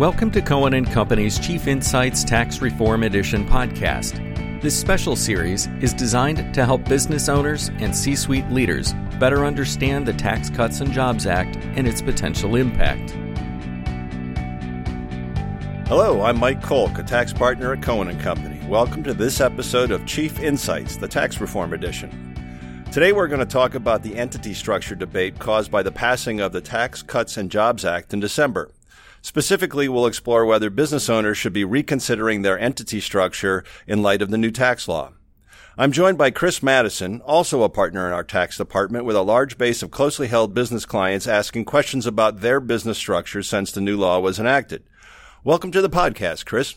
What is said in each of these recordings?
Welcome to Cohen and Company's Chief Insights Tax Reform Edition podcast. This special series is designed to help business owners and C suite leaders better understand the Tax Cuts and Jobs Act and its potential impact. Hello, I'm Mike Kolk, a tax partner at Cohen and Company. Welcome to this episode of Chief Insights, the Tax Reform Edition. Today we're going to talk about the entity structure debate caused by the passing of the Tax Cuts and Jobs Act in December. Specifically, we'll explore whether business owners should be reconsidering their entity structure in light of the new tax law. I'm joined by Chris Madison, also a partner in our tax department with a large base of closely held business clients asking questions about their business structure since the new law was enacted. Welcome to the podcast, Chris.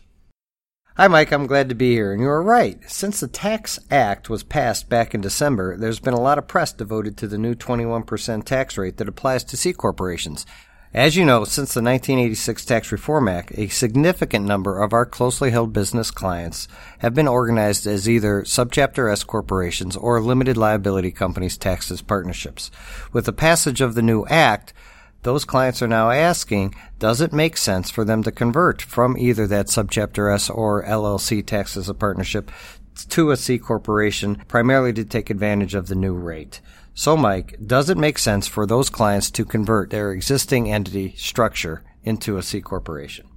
Hi, Mike. I'm glad to be here. And you are right. Since the Tax Act was passed back in December, there's been a lot of press devoted to the new 21% tax rate that applies to C corporations. As you know, since the 1986 Tax Reform Act, a significant number of our closely held business clients have been organized as either subchapter S corporations or limited liability companies taxed as partnerships. With the passage of the new act, those clients are now asking, does it make sense for them to convert from either that subchapter S or LLC tax as a partnership to a C corporation, primarily to take advantage of the new rate? So, Mike, does it make sense for those clients to convert their existing entity structure into a C corporation?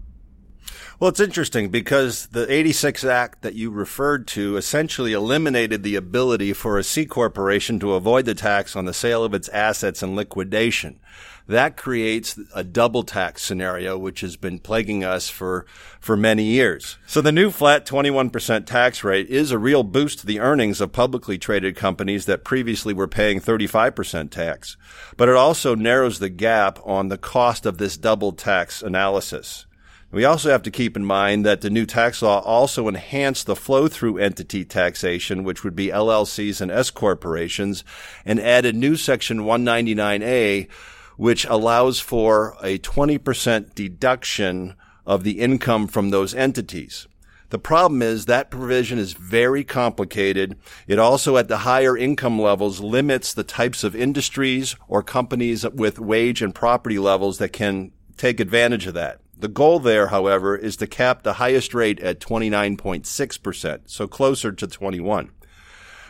Well, it's interesting because the 86 Act that you referred to essentially eliminated the ability for a C corporation to avoid the tax on the sale of its assets and liquidation. That creates a double tax scenario, which has been plaguing us for, for many years. So the new flat 21% tax rate is a real boost to the earnings of publicly traded companies that previously were paying 35% tax. But it also narrows the gap on the cost of this double tax analysis. We also have to keep in mind that the new tax law also enhanced the flow through entity taxation, which would be LLCs and S corporations, and added new section 199A, which allows for a 20% deduction of the income from those entities. The problem is that provision is very complicated. It also at the higher income levels limits the types of industries or companies with wage and property levels that can take advantage of that. The goal there, however, is to cap the highest rate at 29.6%, so closer to 21.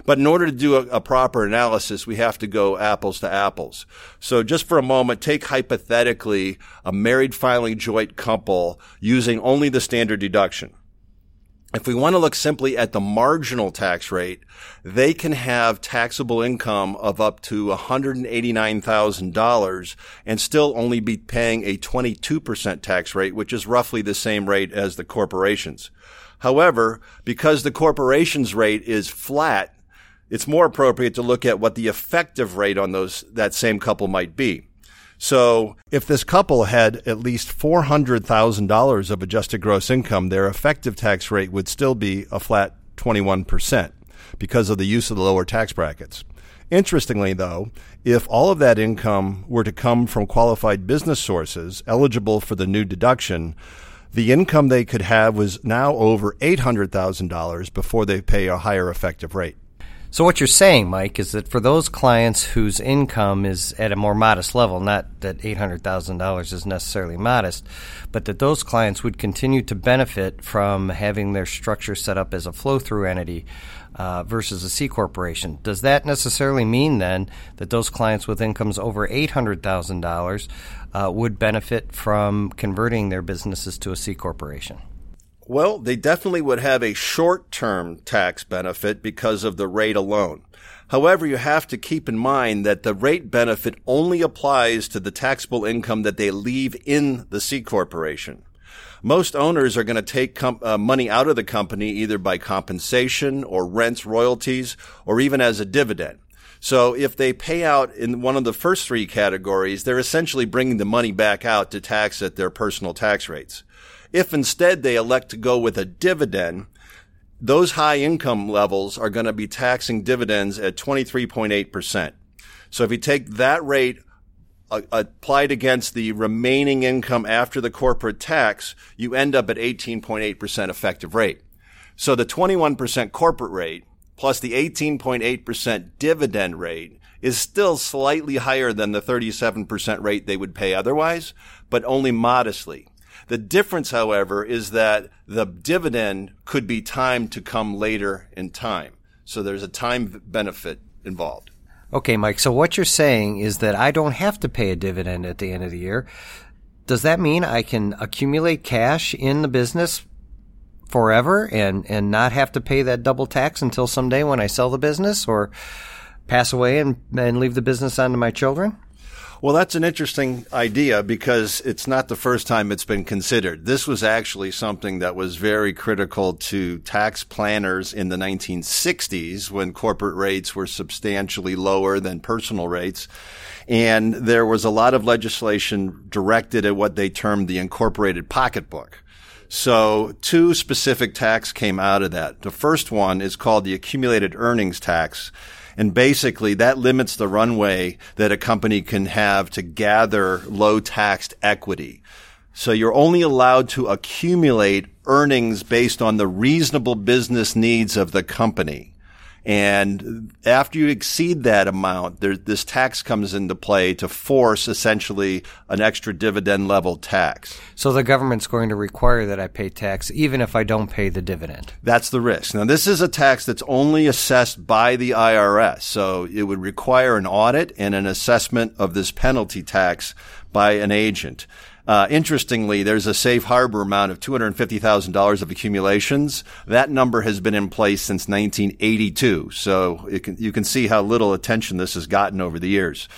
But in order to do a, a, proper analysis, we have to go apples to apples. So just for a moment, take hypothetically a married filing joint couple using only the standard deduction. If we want to look simply at the marginal tax rate, they can have taxable income of up to $189,000 and still only be paying a 22% tax rate, which is roughly the same rate as the corporations. However, because the corporation's rate is flat, it's more appropriate to look at what the effective rate on those, that same couple might be. So if this couple had at least $400,000 of adjusted gross income, their effective tax rate would still be a flat 21% because of the use of the lower tax brackets. Interestingly, though, if all of that income were to come from qualified business sources eligible for the new deduction, the income they could have was now over $800,000 before they pay a higher effective rate. So what you're saying, Mike, is that for those clients whose income is at a more modest level, not that $800,000 is necessarily modest, but that those clients would continue to benefit from having their structure set up as a flow-through entity uh, versus a C corporation. Does that necessarily mean then that those clients with incomes over $800,000 uh, would benefit from converting their businesses to a C corporation? Well, they definitely would have a short-term tax benefit because of the rate alone. However, you have to keep in mind that the rate benefit only applies to the taxable income that they leave in the C corporation. Most owners are going to take com- uh, money out of the company either by compensation or rents, royalties, or even as a dividend. So if they pay out in one of the first three categories, they're essentially bringing the money back out to tax at their personal tax rates. If instead they elect to go with a dividend, those high income levels are going to be taxing dividends at 23.8%. So if you take that rate uh, applied against the remaining income after the corporate tax, you end up at 18.8% effective rate. So the 21% corporate rate plus the 18.8% dividend rate is still slightly higher than the 37% rate they would pay otherwise, but only modestly. The difference, however, is that the dividend could be timed to come later in time. So there's a time benefit involved. Okay, Mike. So what you're saying is that I don't have to pay a dividend at the end of the year. Does that mean I can accumulate cash in the business forever and, and not have to pay that double tax until someday when I sell the business or pass away and, and leave the business on to my children? Well, that's an interesting idea because it's not the first time it's been considered. This was actually something that was very critical to tax planners in the 1960s when corporate rates were substantially lower than personal rates. And there was a lot of legislation directed at what they termed the incorporated pocketbook. So two specific tax came out of that. The first one is called the accumulated earnings tax. And basically that limits the runway that a company can have to gather low taxed equity. So you're only allowed to accumulate earnings based on the reasonable business needs of the company. And after you exceed that amount, there, this tax comes into play to force essentially an extra dividend level tax. So the government's going to require that I pay tax even if I don't pay the dividend. That's the risk. Now, this is a tax that's only assessed by the IRS. So it would require an audit and an assessment of this penalty tax by an agent. Uh, interestingly, there's a safe harbor amount of $250,000 of accumulations. That number has been in place since 1982. So can, you can see how little attention this has gotten over the years.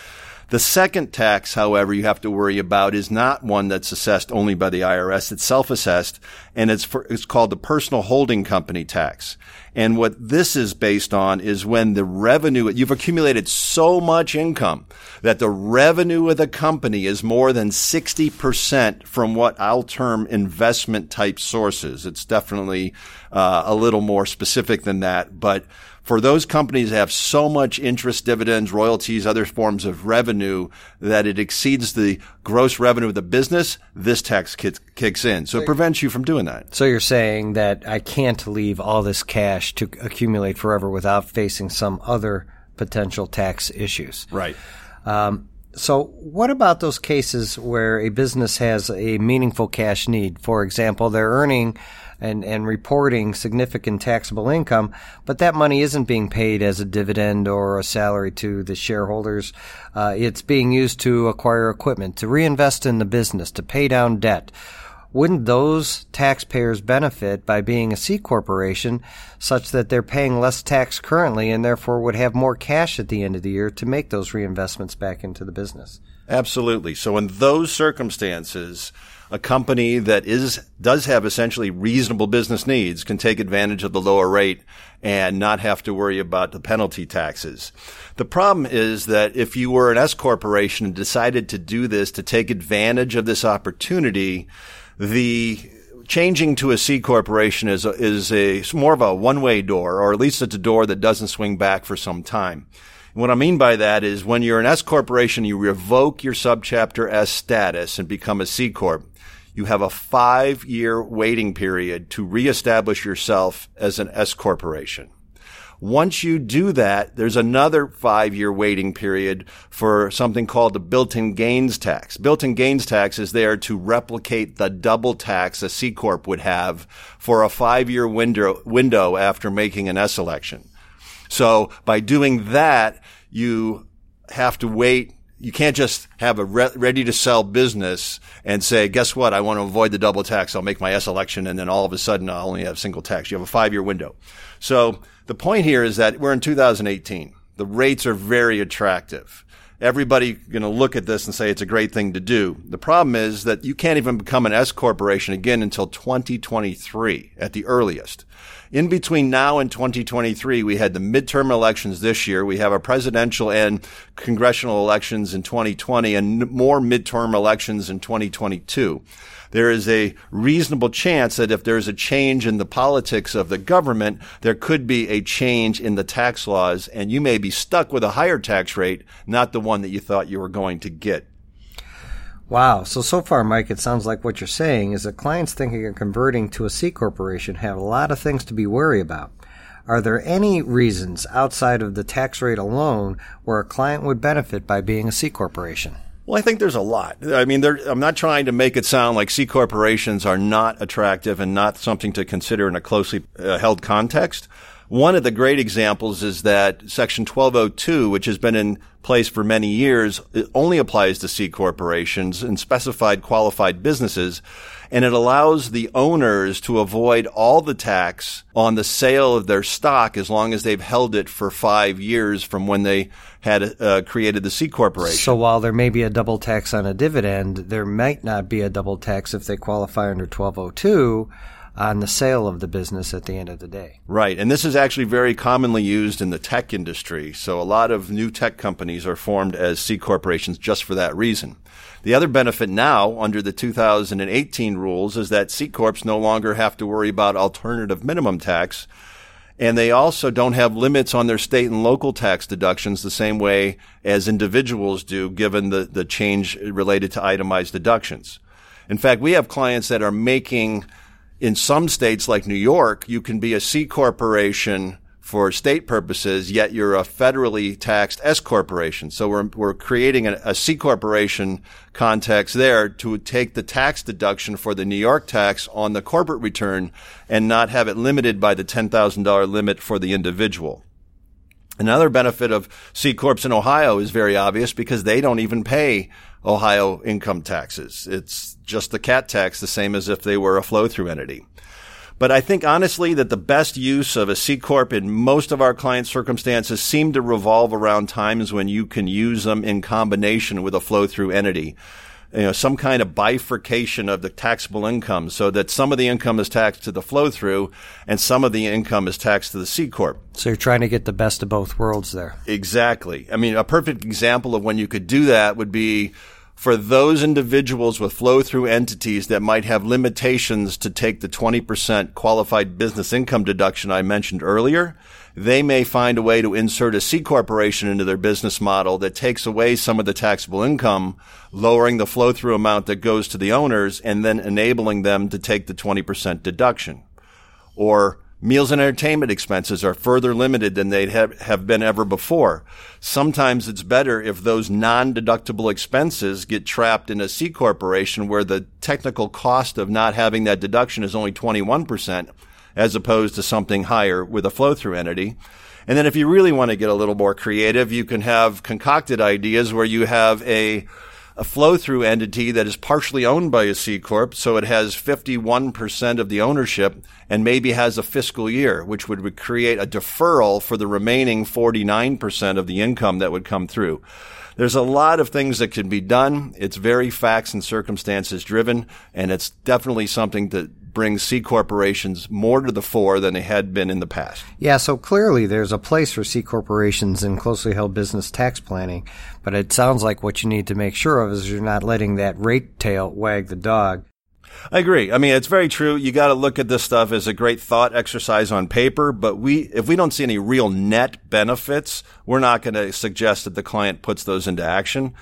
The second tax, however, you have to worry about is not one that's assessed only by the IRS. It's self-assessed and it's for, it's called the personal holding company tax. And what this is based on is when the revenue, you've accumulated so much income that the revenue of the company is more than 60% from what I'll term investment type sources. It's definitely uh, a little more specific than that, but for those companies that have so much interest, dividends, royalties, other forms of revenue that it exceeds the gross revenue of the business, this tax kicks in. So it prevents you from doing that. So you're saying that I can't leave all this cash to accumulate forever without facing some other potential tax issues. Right. Um, so, what about those cases where a business has a meaningful cash need? For example, they're earning and, and reporting significant taxable income, but that money isn't being paid as a dividend or a salary to the shareholders. Uh, it's being used to acquire equipment, to reinvest in the business, to pay down debt. Wouldn't those taxpayers benefit by being a C corporation such that they're paying less tax currently and therefore would have more cash at the end of the year to make those reinvestments back into the business? Absolutely. So in those circumstances, a company that is does have essentially reasonable business needs can take advantage of the lower rate and not have to worry about the penalty taxes. The problem is that if you were an S corporation and decided to do this to take advantage of this opportunity, the changing to a C corporation is a, is a more of a one way door, or at least it's a door that doesn't swing back for some time. What I mean by that is when you're an S corporation, you revoke your subchapter S status and become a C corp you have a five year waiting period to reestablish yourself as an S corporation. Once you do that, there's another five year waiting period for something called the built-in gains tax. Built-in gains tax is there to replicate the double tax a C corp would have for a five year window, window after making an S election. So by doing that, you have to wait you can't just have a re- ready to sell business and say, guess what? I want to avoid the double tax. I'll make my S election. And then all of a sudden I'll only have single tax. You have a five year window. So the point here is that we're in 2018. The rates are very attractive. Everybody going to look at this and say it's a great thing to do. The problem is that you can't even become an S corporation again until 2023 at the earliest. In between now and 2023, we had the midterm elections this year. We have a presidential and congressional elections in 2020 and more midterm elections in 2022 there is a reasonable chance that if there's a change in the politics of the government, there could be a change in the tax laws, and you may be stuck with a higher tax rate, not the one that you thought you were going to get. Wow. So, so far, Mike, it sounds like what you're saying is that clients thinking of converting to a C corporation have a lot of things to be worried about. Are there any reasons outside of the tax rate alone where a client would benefit by being a C corporation? Well, I think there's a lot. I mean, I'm not trying to make it sound like C corporations are not attractive and not something to consider in a closely uh, held context. One of the great examples is that Section 1202, which has been in place for many years, only applies to C corporations and specified qualified businesses and it allows the owners to avoid all the tax on the sale of their stock as long as they've held it for five years from when they had uh, created the C corporation. So while there may be a double tax on a dividend, there might not be a double tax if they qualify under 1202 on the sale of the business at the end of the day. Right. And this is actually very commonly used in the tech industry. So a lot of new tech companies are formed as C corporations just for that reason. The other benefit now under the 2018 rules is that C corps no longer have to worry about alternative minimum tax. And they also don't have limits on their state and local tax deductions the same way as individuals do, given the, the change related to itemized deductions. In fact, we have clients that are making, in some states like New York, you can be a C corporation for state purposes, yet you're a federally taxed S corporation. So we're, we're creating a, a C corporation context there to take the tax deduction for the New York tax on the corporate return and not have it limited by the $10,000 limit for the individual. Another benefit of C corps in Ohio is very obvious because they don't even pay Ohio income taxes. It's just the CAT tax, the same as if they were a flow through entity. But I think honestly that the best use of a C corp in most of our client circumstances seem to revolve around times when you can use them in combination with a flow through entity. You know, some kind of bifurcation of the taxable income so that some of the income is taxed to the flow through and some of the income is taxed to the C corp. So you're trying to get the best of both worlds there. Exactly. I mean, a perfect example of when you could do that would be for those individuals with flow through entities that might have limitations to take the 20% qualified business income deduction I mentioned earlier, they may find a way to insert a C corporation into their business model that takes away some of the taxable income, lowering the flow through amount that goes to the owners and then enabling them to take the 20% deduction. Or Meals and entertainment expenses are further limited than they have, have been ever before. Sometimes it's better if those non-deductible expenses get trapped in a C corporation where the technical cost of not having that deduction is only 21% as opposed to something higher with a flow through entity. And then if you really want to get a little more creative, you can have concocted ideas where you have a a flow through entity that is partially owned by a C Corp, so it has 51% of the ownership and maybe has a fiscal year, which would create a deferral for the remaining 49% of the income that would come through. There's a lot of things that can be done. It's very facts and circumstances driven, and it's definitely something that brings C corporations more to the fore than they had been in the past. Yeah, so clearly there's a place for C corporations in closely held business tax planning, but it sounds like what you need to make sure of is you're not letting that rate tail wag the dog. I agree. I mean, it's very true. You got to look at this stuff as a great thought exercise on paper, but we, if we don't see any real net benefits, we're not going to suggest that the client puts those into action.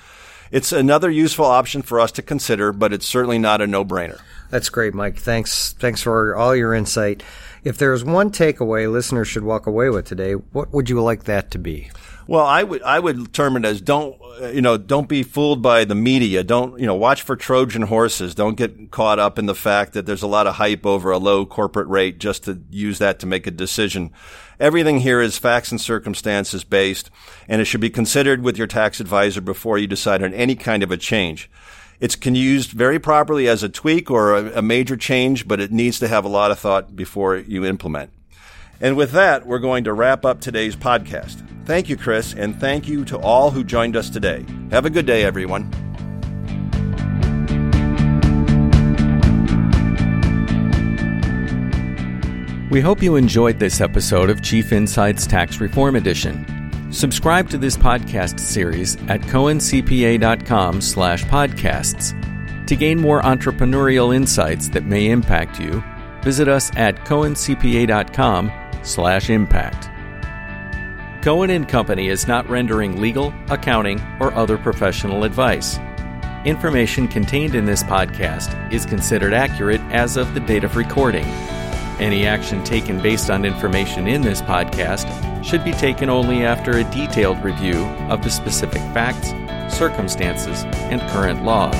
It's another useful option for us to consider, but it's certainly not a no-brainer. That's great, Mike. Thanks. Thanks for all your insight. If there's one takeaway listeners should walk away with today, what would you like that to be? Well, I would I would term it as don't uh, you know don't be fooled by the media. Don't you know watch for Trojan horses. Don't get caught up in the fact that there's a lot of hype over a low corporate rate just to use that to make a decision. Everything here is facts and circumstances based, and it should be considered with your tax advisor before you decide on any kind of a change. It's can used very properly as a tweak or a, a major change, but it needs to have a lot of thought before you implement. And with that, we're going to wrap up today's podcast. Thank you, Chris, and thank you to all who joined us today. Have a good day, everyone. We hope you enjoyed this episode of Chief Insights Tax Reform Edition. Subscribe to this podcast series at cohencpa.com slash podcasts. To gain more entrepreneurial insights that may impact you, visit us at cohencpa.com slash impact. Cohen & Company is not rendering legal, accounting, or other professional advice. Information contained in this podcast is considered accurate as of the date of recording. Any action taken based on information in this podcast should be taken only after a detailed review of the specific facts, circumstances, and current law.